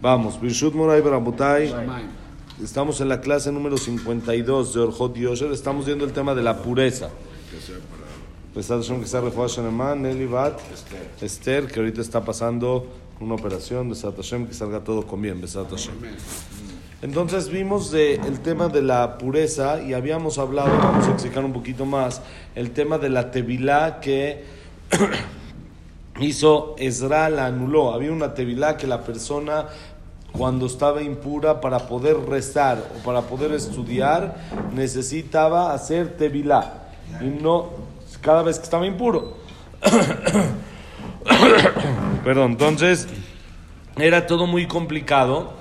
Vamos, Birshut Moray Barabutay. Estamos en la clase número 52 de Orjot Yosher. Estamos viendo el tema de la pureza. Pesad Hashem que está Refuah Nelly Bat, Esther, que ahorita está pasando una operación. Besat Hashem que salga todo con bien. Besat Hashem. Entonces vimos de, el tema de la pureza y habíamos hablado, vamos a explicar un poquito más, el tema de la tevilá que hizo Ezra, la anuló. Había una tevilá que la persona cuando estaba impura para poder rezar o para poder estudiar necesitaba hacer tevilá y no cada vez que estaba impuro. Perdón, entonces era todo muy complicado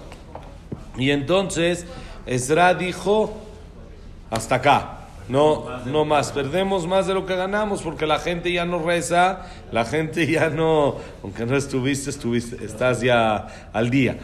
y entonces Ezra dijo hasta acá. No, no más, perdemos más de lo que ganamos porque la gente ya no reza, la gente ya no, aunque no estuviste, estuviste, estás ya al día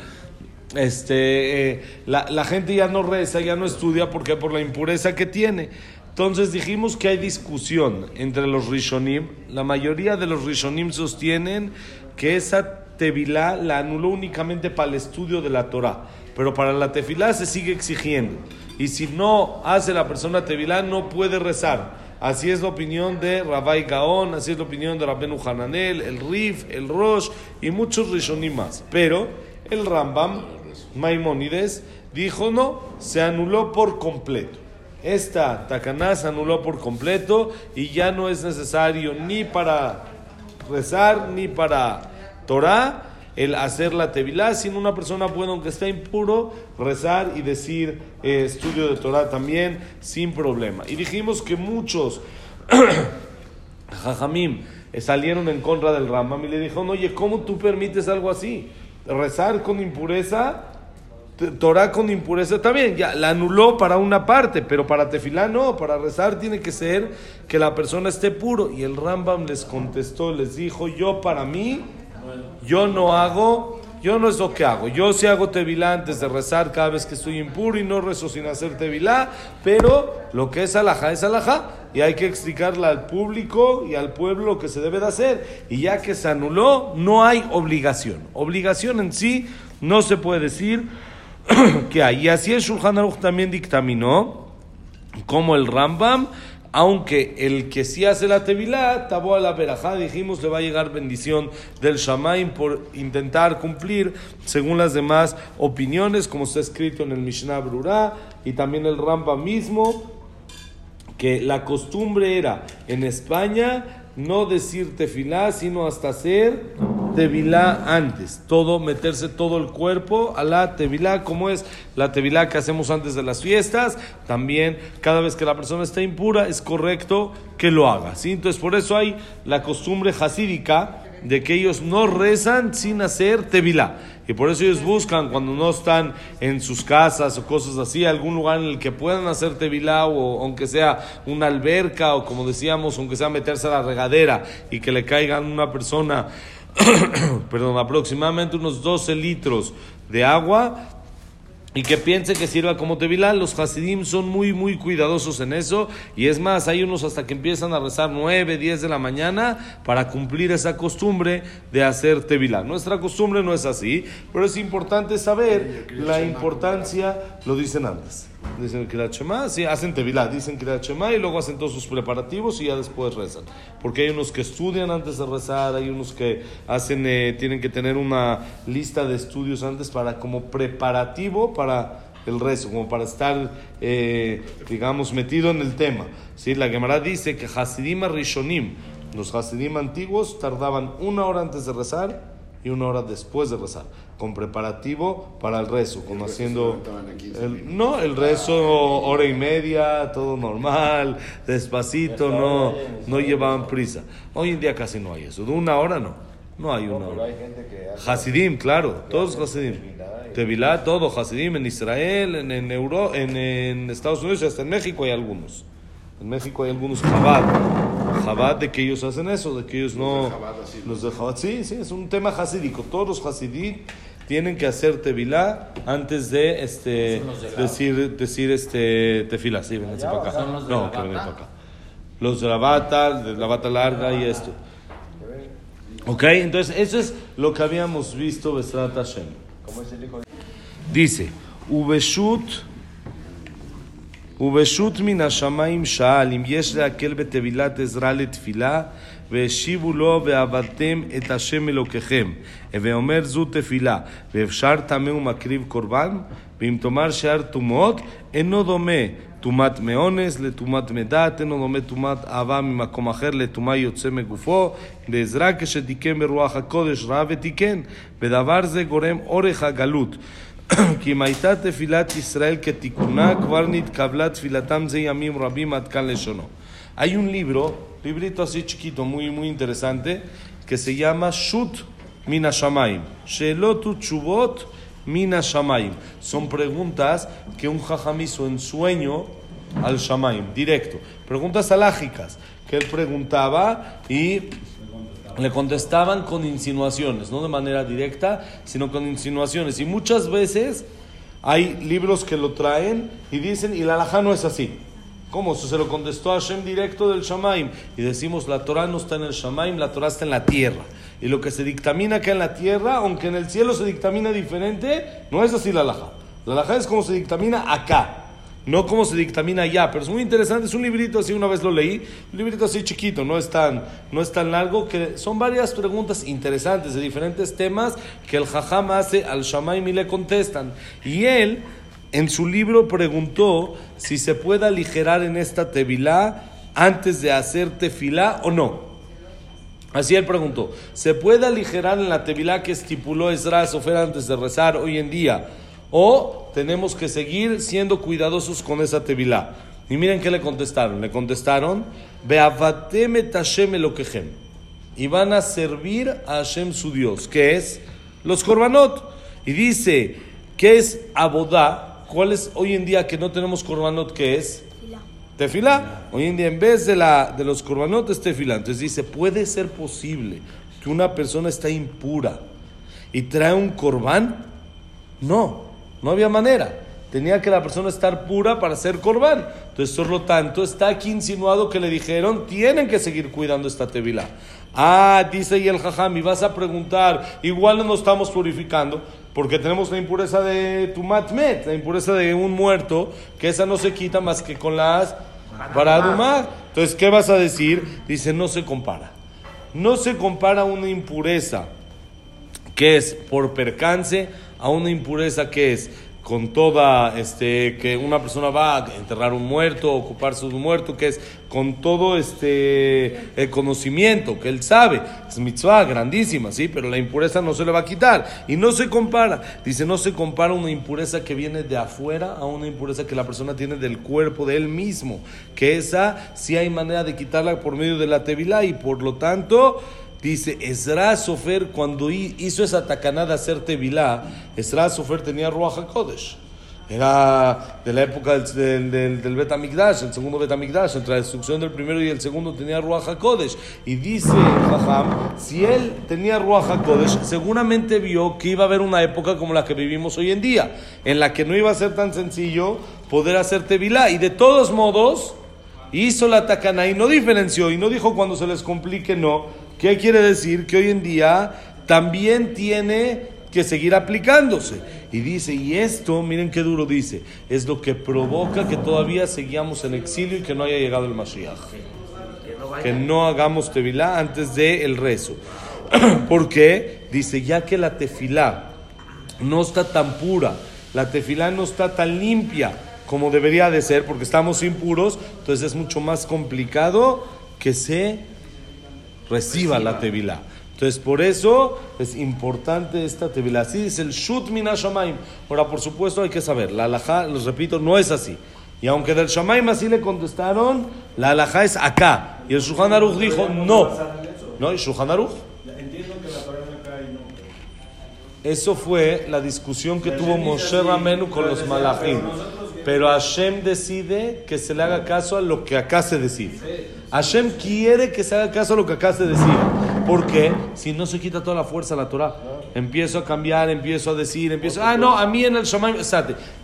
este, eh, la, la, gente ya no reza, ya no estudia, porque Por la impureza que tiene. Entonces dijimos que hay discusión entre los Rishonim. La mayoría de los Rishonim sostienen que esa tevilá la anuló únicamente para el estudio de la Torah, pero para la tefilá se sigue exigiendo. Y si no hace la persona tevilá, no puede rezar. Así es la opinión de Rabbi Gaon, así es la opinión de Rabbenu Hananel, el Rif, el Rosh y muchos Rishonim. Pero el Rambam Maimónides dijo no, se anuló por completo. Esta tacaná se anuló por completo y ya no es necesario ni para rezar ni para Torah el hacer la tevilá, sino una persona buena, aunque esté impuro, rezar y decir eh, estudio de Torah también sin problema. Y dijimos que muchos jajamim salieron en contra del Rambam y le dijeron, oye, ¿cómo tú permites algo así? Rezar con impureza Torah con impureza está bien, ya la anuló para una parte, pero para tefilá no, para rezar tiene que ser que la persona esté puro. Y el Rambam les contestó, les dijo, yo para mí, yo no hago, yo no es lo que hago. Yo sí hago tevilá antes de rezar cada vez que estoy impuro y no rezo sin hacer tevilá, pero lo que es alajá es alajá y hay que explicarle al público y al pueblo lo que se debe de hacer. Y ya que se anuló, no hay obligación. Obligación en sí no se puede decir que hay. Y así el Shulchan Aruch también dictaminó, como el Rambam, aunque el que sí hace la tevilá, tabó a la verajá, dijimos, le va a llegar bendición del Shamaim por intentar cumplir según las demás opiniones, como está escrito en el Mishnah Brurá, y también el Rambam mismo, que la costumbre era en España no decir tefilá, sino hasta hacer tevilá antes. Todo, meterse todo el cuerpo a la tevilá, como es la tevilá que hacemos antes de las fiestas. También, cada vez que la persona está impura, es correcto que lo haga. Entonces, por eso hay la costumbre jasídica de que ellos no rezan sin hacer tevilá. Y por eso ellos buscan, cuando no están en sus casas o cosas así, algún lugar en el que puedan hacer tevilá, o aunque sea una alberca, o como decíamos, aunque sea meterse a la regadera y que le caigan una persona, perdón, aproximadamente unos 12 litros de agua, y que piense que sirva como tevilá. Los hasidim son muy, muy cuidadosos en eso. Y es más, hay unos hasta que empiezan a rezar 9, 10 de la mañana para cumplir esa costumbre de hacer tevilá. Nuestra costumbre no es así, pero es importante saber la importancia, lo dicen antes. Dicen que la sí, hacen tevilá, dicen que la y luego hacen todos sus preparativos y ya después rezan. Porque hay unos que estudian antes de rezar, hay unos que hacen, eh, tienen que tener una lista de estudios antes para como preparativo para el rezo, como para estar, eh, digamos, metido en el tema. ¿Sí? La Gemara dice que Hasidim Rishonim, los Hasidim antiguos, tardaban una hora antes de rezar y una hora después de rezar, con preparativo para el rezo, como haciendo... El, no, el rezo hora y media, todo normal, despacito, no, no llevaban prisa. Hoy en día casi no hay eso, de una hora no, no hay una hora. Hasidim, claro, todos Hasidim. Tevilá, todo, Hasidim, en Israel, en, en, Euro, en, en Estados Unidos, hasta en México hay algunos. En México hay algunos Chabad. Chabad de que ellos hacen eso, de que ellos no. Los de Chabad, sí, sí, es un tema hasídico. Todos los hasidí tienen que hacer tevilá antes de este decir decir este tefilá. Sí, vengan para acá. No, que vengan para acá. Los de la bata, de la bata larga y esto. Ok, entonces eso es lo que habíamos visto Besrat Hashem. Dice, Ubeshut, ובשו"ת מן השמיים שאל אם יש להקל בטבילת עזרה לתפילה והשיבו לו ועבדתם את השם אלוקיכם. הווי אומר זו תפילה ואפשר טמא ומקריב קורבן ואם תאמר שאר טומאות אינו דומה טומאת מאונס לטומאת מדת, אינו דומה טומאת אהבה ממקום אחר לטומאה יוצא מגופו, בעזרה כשתיקן ברוח הקודש ראה ותיקן, ודבר זה גורם אורך הגלות. כי אם הייתה תפילת ישראל כתיקונה, כבר נתקבלה תפילתם זה ימים רבים עד כאן לשונו. Hay un libro, librito así chiquito, muy, muy interesante, que se llama Shut Mina Shamaim. Shelot Chubot Mina Shamaim. Son preguntas que un jajam hizo en sueño al Shamaim, directo. Preguntas alágicas, que él preguntaba y le contestaban con insinuaciones, no de manera directa, sino con insinuaciones. Y muchas veces hay libros que lo traen y dicen, y la alajá no es así. ¿Cómo? Se lo contestó a Hashem directo del Shamaim. Y decimos, la Torah no está en el Shamaim, la Torah está en la tierra. Y lo que se dictamina acá en la tierra, aunque en el cielo se dictamina diferente, no es así la alajá. La alajá es como se dictamina acá no como se dictamina allá, pero es muy interesante, es un librito así, una vez lo leí, un librito así chiquito, no es tan, no es tan largo, que son varias preguntas interesantes de diferentes temas que el jajam hace al Shamaim y le contestan. Y él, en su libro, preguntó si se puede aligerar en esta tevilá antes de hacer tefilá o no. Así él preguntó, ¿se puede aligerar en la tevilá que estipuló Esdras Ofer antes de rezar hoy en día? ¿O tenemos que seguir siendo cuidadosos con esa tevilá? Y miren qué le contestaron. Le contestaron, Elokehem. Y van a servir a Hashem su Dios, que es los korbanot. Y dice, ¿qué es abodá? ¿Cuál es hoy en día que no tenemos korbanot? ¿Qué es? Tefilá. Hoy en día en vez de, la, de los korbanot es tefilá. Entonces dice, puede ser posible que una persona está impura y trae un corbán. No, no había manera. Tenía que la persona estar pura para ser corbán. Entonces, por lo tanto, está aquí insinuado que le dijeron, tienen que seguir cuidando esta tevilá. Ah, dice y el jajam, y vas a preguntar, igual no nos estamos purificando, porque tenemos la impureza de tu matmet, la impureza de un muerto, que esa no se quita más que con las paradumá. Entonces, ¿qué vas a decir? Dice, no se compara. No se compara una impureza que es por percance a una impureza que es con toda, este, que una persona va a enterrar un muerto, ocuparse de un muerto, que es con todo este conocimiento que él sabe, es mitzvah grandísima, sí, pero la impureza no se le va a quitar. Y no se compara, dice no se compara una impureza que viene de afuera a una impureza que la persona tiene del cuerpo de él mismo, que esa sí hay manera de quitarla por medio de la tevilá y por lo tanto Dice, Ezra Sofer, cuando hizo esa tacanada hacer Tevilá, Ezra Sofer tenía Ruach HaKodesh. Era de la época del, del, del, el segundo Betamigdash, entre la destrucción del primero y el segundo tenía Ruach HaKodesh. Y dice Jajam, si él tenía Ruach HaKodesh, seguramente vio que iba a haber una época como la que vivimos hoy en día, en la que no iba a ser tan sencillo poder hacer Tevilá. Y de todos modos, hizo la tacana y no diferenció y no dijo cuando se les complique, no ¿Qué quiere decir? Que hoy en día también tiene que seguir aplicándose. Y dice, y esto, miren qué duro dice, es lo que provoca que todavía seguíamos en exilio y que no haya llegado el Mashiach. Que no hagamos tefilá antes del rezo. ¿Por qué? Dice, ya que la tefilá no está tan pura, la tefilá no está tan limpia como debería de ser, porque estamos impuros, entonces es mucho más complicado que se reciba la tevilá. Entonces, por eso es importante esta tevilá. Así es el shut minashamaim. Ahora, por supuesto, hay que saber, la alajá, les repito, no es así. Y aunque del shamaim así le contestaron, la alajá es acá. Y el Shulchan Aruch dijo, no. ¿No? ¿Y Shulchan Aruch? Eso fue la discusión que tuvo Moshe Ramenu con los malachim. Pero Hashem decide que se le haga caso a lo que acá se decide. Hashem quiere que se haga caso a lo que acá se decide. ¿Por qué? Si no se quita toda la fuerza la Torah. Empiezo a cambiar, empiezo a decir, empiezo. Ah, no, a mí en el Shamaim.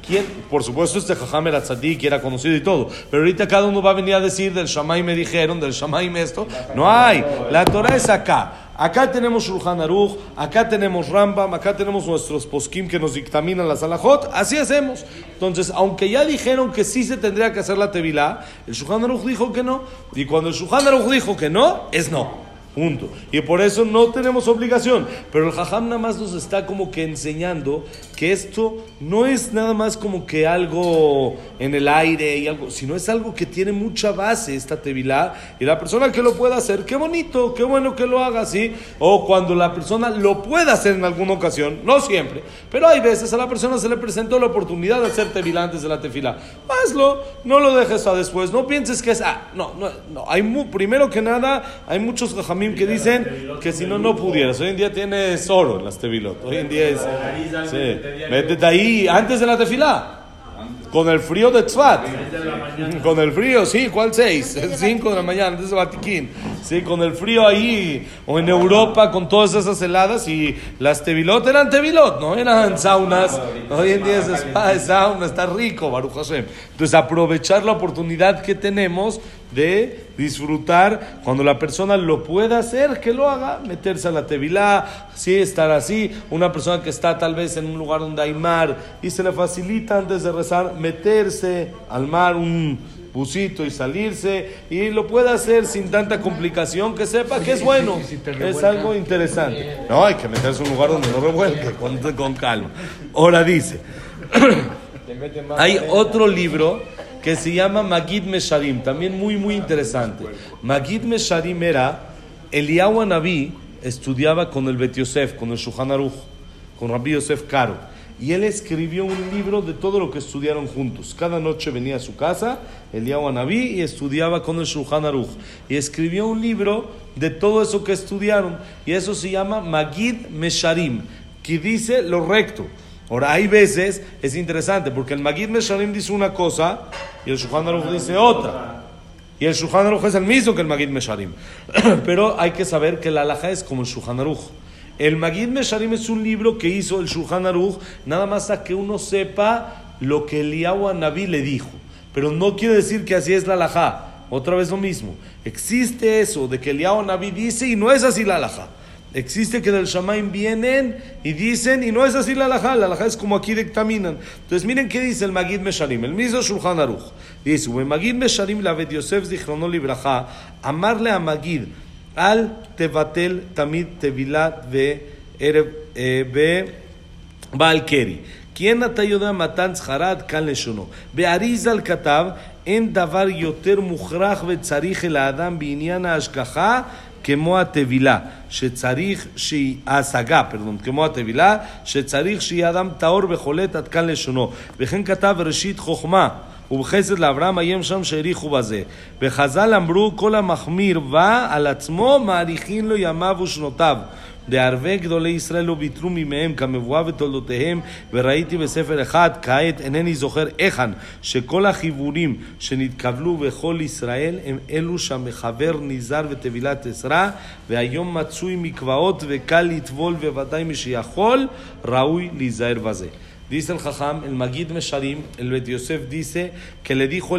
¿quién? Por supuesto, este Jajam era era conocido y todo. Pero ahorita cada uno va a venir a decir del Shamaim me dijeron, del Shamaim esto. No hay. La Torah es acá. Acá tenemos Shulchan Aruch, acá tenemos Rambam, acá tenemos nuestros poskim que nos dictaminan la salahot, así hacemos. Entonces, aunque ya dijeron que sí se tendría que hacer la tevilá, el Shulchan Aruch dijo que no, y cuando el Shulchan Aruch dijo que no, es no. Punto. Y por eso no tenemos obligación. Pero el jajam nada más nos está como que enseñando que esto no es nada más como que algo en el aire y algo, sino es algo que tiene mucha base esta tevilá. Y la persona que lo pueda hacer, qué bonito, qué bueno que lo haga así. O cuando la persona lo pueda hacer en alguna ocasión, no siempre, pero hay veces a la persona se le presentó la oportunidad de hacer tevilá antes de la tefilá. Hazlo, no lo dejes a después, no pienses que es, ah, no, no, no. Hay primero que nada, hay muchos jajamim que dicen que si no, no pudieras. Hoy en día tienes oro en las tevilot. Hoy en día es. Sí. Métete ahí antes de la tefilá. Con el frío de Tzfat. Con el frío, sí, ¿cuál seis? 5 de la mañana, antes de Batiquín. Sí, con el frío ahí. O en Europa, con todas esas heladas. Y las tevilot eran tevilot, no eran saunas. Hoy en día es spa, es sauna, está rico, Baruch Hashem. Entonces, aprovechar la oportunidad que tenemos de disfrutar cuando la persona lo pueda hacer, que lo haga, meterse a la tevilá, sí, estar así, una persona que está tal vez en un lugar donde hay mar y se le facilita antes de rezar meterse al mar un busito y salirse y lo puede hacer sin tanta complicación que sepa que es bueno, es algo interesante. No, hay que meterse en un lugar donde no revuelque, con, con calma. Ahora dice, hay otro libro que se llama Magid Mesharim, también muy, muy interesante. Magid Mesharim era, Eliyahu Naví estudiaba con el Bet Yosef, con el Shulchan Aruch, con Rabbi Yosef Caro. Y él escribió un libro de todo lo que estudiaron juntos. Cada noche venía a su casa, Eliyahu Naví, y estudiaba con el Shulchan Aruch. Y escribió un libro de todo eso que estudiaron. Y eso se llama Magid Mesharim, que dice lo recto. Ahora, hay veces, es interesante, porque el Magid Mesharim dice una cosa y el Shulchan Aruch dice otra. Y el Shulchan Aruch es el mismo que el Magid Mesharim. Pero hay que saber que la alhaja es como el Shulchan Aruch. El Magid Mesharim es un libro que hizo el Shulchan Aruch nada más a que uno sepa lo que Eliyahu Naví le dijo. Pero no quiere decir que así es la alhaja. Otra vez lo mismo. Existe eso de que Eliyahu Naví dice y no es así la alhaja. Existe que del Shamaim vienen y dicen, y no es así la halajá, la halajá es como aquí dictaminan. Entonces miren qué dice el Magid Mesharim, el mismo Shulchan Aruch. Dice, el Magid Mesharim la Yosef zichrono libraja, amarle a Magid, al tevatel tamid tevilat eh, ve erev ve balkeri. ¿Quién te ayuda a matar Zharad Kan Leshono? Beariz al Katab, en davar yoter muhrach ve tzarich el Adam binyan ashgaha, כמו הטבילה, שצריך שהיא, ההשגה, פרדון, כמו הטבילה, שצריך שיהיה אדם טהור וחולט עד כאן לשונו. וכן כתב ראשית חוכמה. ובחסד לאברהם איים שם שהאריכו בזה. וחז"ל אמרו כל המחמיר בא על עצמו מאריכין לו ימיו ושנותיו. דערבי גדולי ישראל לא ויתרו ממהם כמבואה בתולדותיהם וראיתי בספר אחד כעת אינני זוכר היכן שכל החיבורים שנתקבלו בכל ישראל הם אלו שהמחבר נזהר וטבילת עזרה והיום מצוי מקוואות וקל לטבול בוודאי מי שיכול ראוי להיזהר בזה. El Jajam, el Magid Mesharim, el Bet Yosef dice que le dijo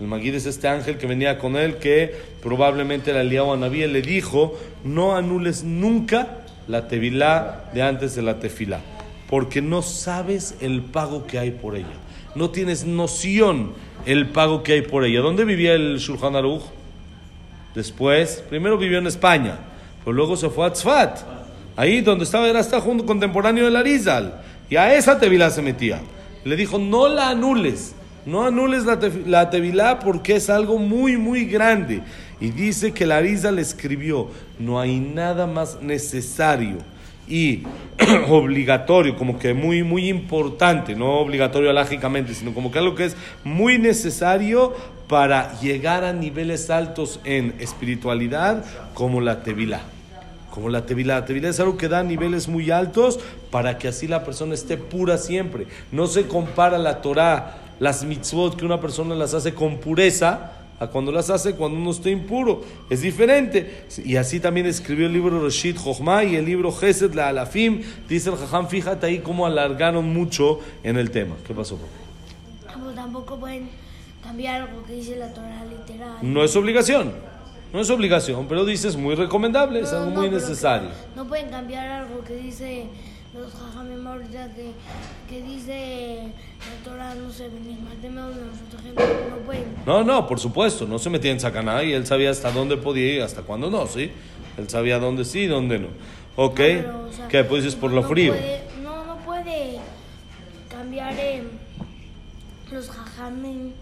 el Magid, es este ángel que venía con él, que probablemente era Eliyahu Anabí, le dijo, no anules nunca la tevilá de antes de la tefilá, porque no sabes el pago que hay por ella. No tienes noción el pago que hay por ella. ¿Dónde vivía el Shulchan Aruch? Después, primero vivió en España, pero luego se fue a Tzfat, ahí donde estaba, era hasta junto contemporáneo de Arizal. Y a esa tevilá se metía. Le dijo, no la anules, no anules la, la tevilá porque es algo muy, muy grande. Y dice que la Arisa le escribió, no hay nada más necesario y obligatorio, como que muy, muy importante, no obligatorio lógicamente, sino como que algo que es muy necesario para llegar a niveles altos en espiritualidad, como la tevilá como la tevilá. La tevilá es algo que da niveles muy altos para que así la persona esté pura siempre. No se compara la Torah, las mitzvot que una persona las hace con pureza a cuando las hace cuando uno está impuro. Es diferente. Y así también escribió el libro Rashid Jochma y el libro Gesed la Alafim. Dice el Jajam, fíjate ahí cómo alargaron mucho en el tema. ¿Qué pasó? tampoco pueden cambiar algo que dice la Torah literal. No es obligación. No es obligación, pero dice es muy recomendable, es No, algo no, muy necesario. No pueden cambiar algo que dice los jajamim ahorita que, que dice la Torah, no sé, no pueden. No, no, por supuesto, no se metía en sacaná y él sabía hasta dónde podía ir hasta cuándo no, ¿sí? Él sabía dónde sí y dónde no. ¿Ok? Pero, o sea, ¿Qué? Pues es por lo no frío. puede- no, no puede cambiar eh, los jajamim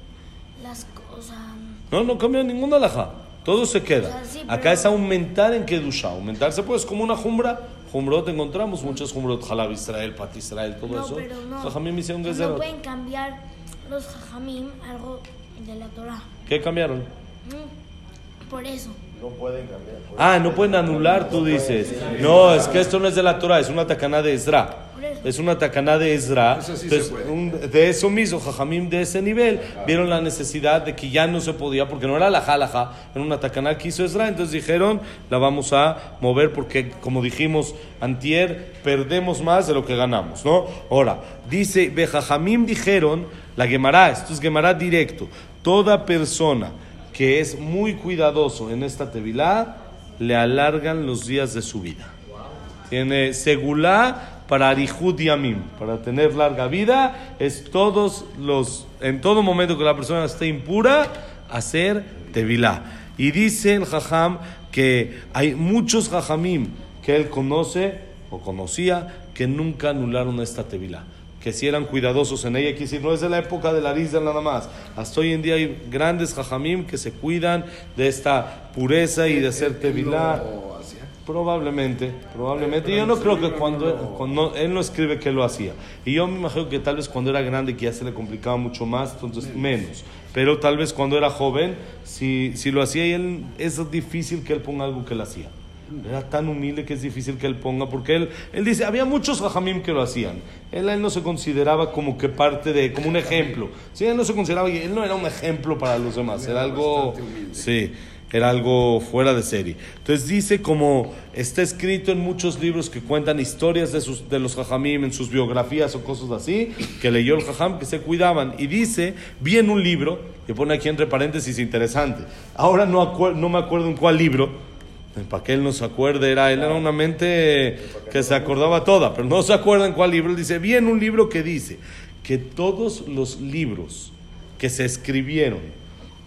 las cosas. No, no cambia ninguna alhaja. Todo se queda. O sea, sí, Acá pero- es aumentar en Kedusha. Aumentarse pues como una jumbra. Jumbrot encontramos muchas jumbrot. Jalab Israel, Pat Israel, todo No, eso. pero no. Jajamim hicieron no pueden cambiar los jajamim algo de la Torah. ¿Qué cambiaron? Mm, Por eso. Ah, no pueden anular, tú dices. No, es que esto no es de la Torah, es una tacaná de Ezra. Es una tacaná de Ezra. Eso sí Entonces, se puede. un- de eso mismo, Jajamim de ese nivel, vieron la necesidad de que ya no se podía, porque no era la jalaja, era una tacaná que hizo Ezra. Entonces dijeron, la vamos a mover porque, como dijimos antier, perdemos más de lo que ganamos, ¿no? Ahora, dice, de Jajamim dijeron, la Gemara, esto es Gemara directo, toda persona que es muy cuidadoso en esta tevilá, le alargan los días de su vida. Tiene segulá para arihud yamim, para tener larga vida, es todos los, en todo momento que la persona esté impura, hacer tevilá. Y dice el jajam que hay muchos jajamim que él conoce o conocía que nunca anularon esta tevilá. Que si eran cuidadosos en ella, que si no es de la época de la risa nada más. Hasta hoy en día hay grandes jajamim que se cuidan de esta pureza y de hacer tevilá. Probablemente, probablemente. Yo no creo que cuando, cuando él no escribe que lo hacía. Y yo me imagino que tal vez cuando era grande que ya se le complicaba mucho más, entonces menos. Pero tal vez cuando era joven, si, si lo hacía y él, es difícil que él ponga algo que él hacía. Era tan humilde que es difícil que él ponga, porque él, él dice, había muchos rajamim que lo hacían. Él, él no se consideraba como que parte de, como un ejemplo. Sí, él no se consideraba, él no era un ejemplo para los demás, era algo, sí, era algo fuera de serie. Entonces dice como está escrito en muchos libros que cuentan historias de, sus, de los jajamim en sus biografías o cosas así, que leyó el jajam, que se cuidaban. Y dice, vi en un libro, que pone aquí entre paréntesis interesante, ahora no, no me acuerdo en cuál libro, para que él no se acuerde, era, él era una mente que se acordaba toda, pero no se acuerda en cuál libro. Dice, vi en un libro que dice que todos los libros que se escribieron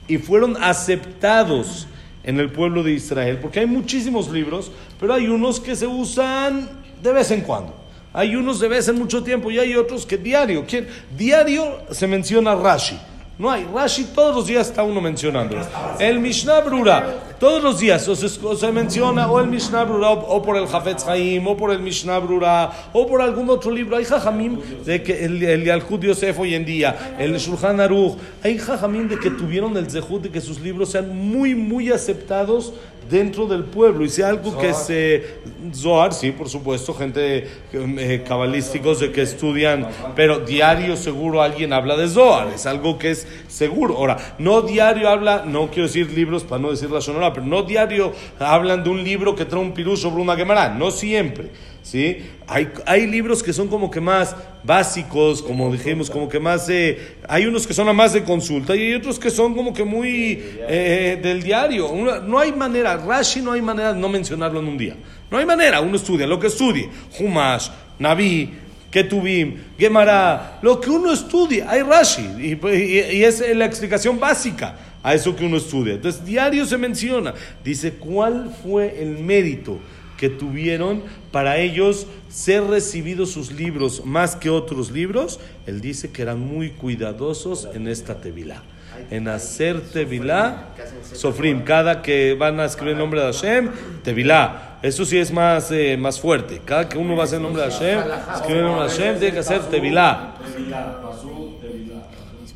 y fueron aceptados en el pueblo de Israel, porque hay muchísimos libros, pero hay unos que se usan de vez en cuando. Hay unos de vez en mucho tiempo y hay otros que diario. ¿quién? Diario se menciona Rashi. No hay, Rashi todos los días está uno mencionándolo. El Mishnah Brura, todos los días o se, o se menciona o el Mishnah Brura o, por el Jafetz Haim o por el Mishnah Brura o por algún otro libro. Hay jajamim de que el, el Yalkut Yosef hoy en día, el Shulchan Aruch, hay jajamim de que tuvieron el zehut de que sus libros sean muy, muy aceptados dentro del pueblo y sea algo que se Zohar, sí, por supuesto, gente eh, cabalísticos de que estudian, pero diario seguro alguien habla de Zohar, es algo que es seguro. Ahora, no diario habla, no quiero decir libros para no decir la sonora, pero no diario hablan de un libro que trae un pirú sobre una gemara, no siempre. ¿Sí? Hay, hay libros que son como que más básicos, como dijimos, como que más de... Hay unos que son a más de consulta y hay otros que son como que muy eh, del diario. Una- no hay manera, Rashi no hay manera de no mencionarlo en un día. No hay manera, uno estudia lo que estudie. Humash, Naví, Ketubim, Gemara, lo que uno estudia, hay Rashi y es la explicación básica a eso que uno estudia. Entonces, diario se menciona. Dice, ¿cuál fue el mérito que tuvieron para ellos ser recibidos sus libros más que otros libros? Él dice que eran muy cuidadosos en esta tevilá. En hacer tevilá, sofrim, cada que van a escribir el nombre de Hashem, tevilá. Eso sí es más, eh, más fuerte. Cada que uno va a hacer el nombre de Hashem, escribe el nombre de Hashem, tiene que hacer tevilá.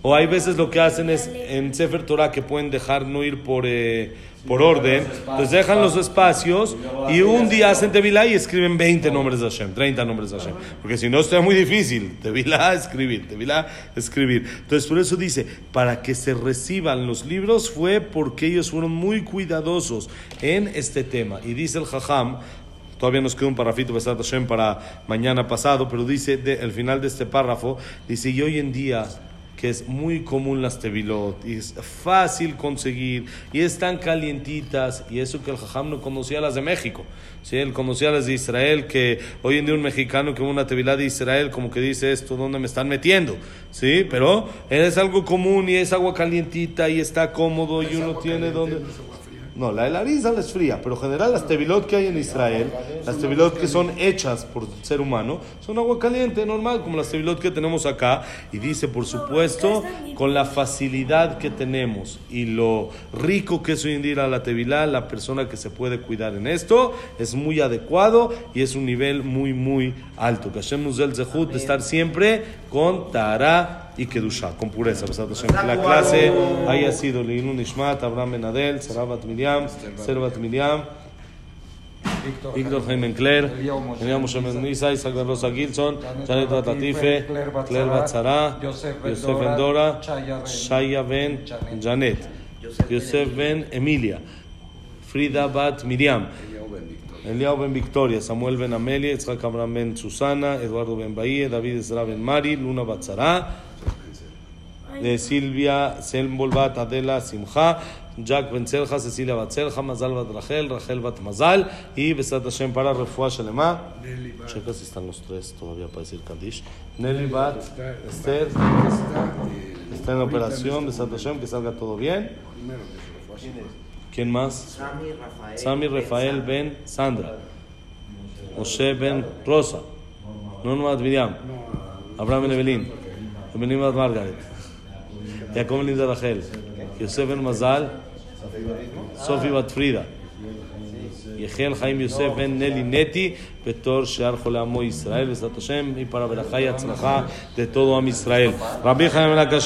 O hay veces lo que hacen es en Sefer Torah que pueden dejar no ir por, eh, por orden. Entonces dejan los espacios y un día hacen Tevilá y escriben 20 nombres de Hashem, 30 nombres de Hashem. Porque si no, está muy difícil. Tevilá, escribir, Tevilá, escribir. Entonces por eso dice, para que se reciban los libros fue porque ellos fueron muy cuidadosos en este tema. Y dice el Jajam, Todavía nos queda un parrafito para mañana pasado, pero dice de- el final de este párrafo, dice, y hoy en día que es muy común las tevilot y es fácil conseguir y están calientitas y eso que el jajam no conocía las de México. ¿sí? Él conocía las de Israel, que hoy en día un mexicano que ve una tevilá de Israel como que dice esto, ¿dónde me están metiendo? ¿Sí? Pero es algo común y es agua calientita y está cómodo y uno tiene donde... No, la de la Arizal es fría, pero en general las tevilot que hay en Israel, las tevilot que son hechas por el ser humano, son agua caliente, normal, como las tevilot que tenemos acá. Y dice, por supuesto, con la facilidad que tenemos y lo rico que es hoy en día la tevilá, la persona que se puede cuidar en esto, es muy adecuado y es un nivel muy, muy alto. Que Hashem nos dé el de estar siempre con Tara y Kedusha, con pureza. Que la clase haya sido Leilun Ishmat, Abraham Benadel, Sarabat Miriam, Servat Miriam, Víctor Jaime Kler, Miriam Moshe Mendiza, Isaac Rosa Gilson, Janet Batatife, Claire Batzara, Yosef Ben Dora, Shaya Ben Janet, Yosef Ben Emilia, Frida Bat Miriam. Eliao Ben Victoria, Samuel Ben Amelia, Yitzhak Abraham Ben Susana, Eduardo Ben Bahía, David Ezra Ben Mari, Luna Batzara, de Silvia Selmbolbat Adela Simcha, Jack Ben Celja, Cecilia Bat Celja, Mazal Bat Rachel, Rachel Bat Mazal y Besat Hashem para Refuah Shalema. Checa si están los tres todavía para decir Kaddish. Nelly Bat Esther está en operación, Besat Hashem, que salga todo bien. ¿Quién más? Sami Rafael Ben Sandra. Moshe Ben Rosa. Non Mat Miriam. Abraham Ben Evelyn. Evelyn Margaret. יעקב בן ליזה רחל, יוסף בן מזל, סופי בת פרידה. יחל חיים יוסף בן נלי נטי, בתור שאר חולי עמו ישראל, בעזרת השם, היא פרה ולחי הצלחה לטודו עם ישראל. רבי חיים אלעקש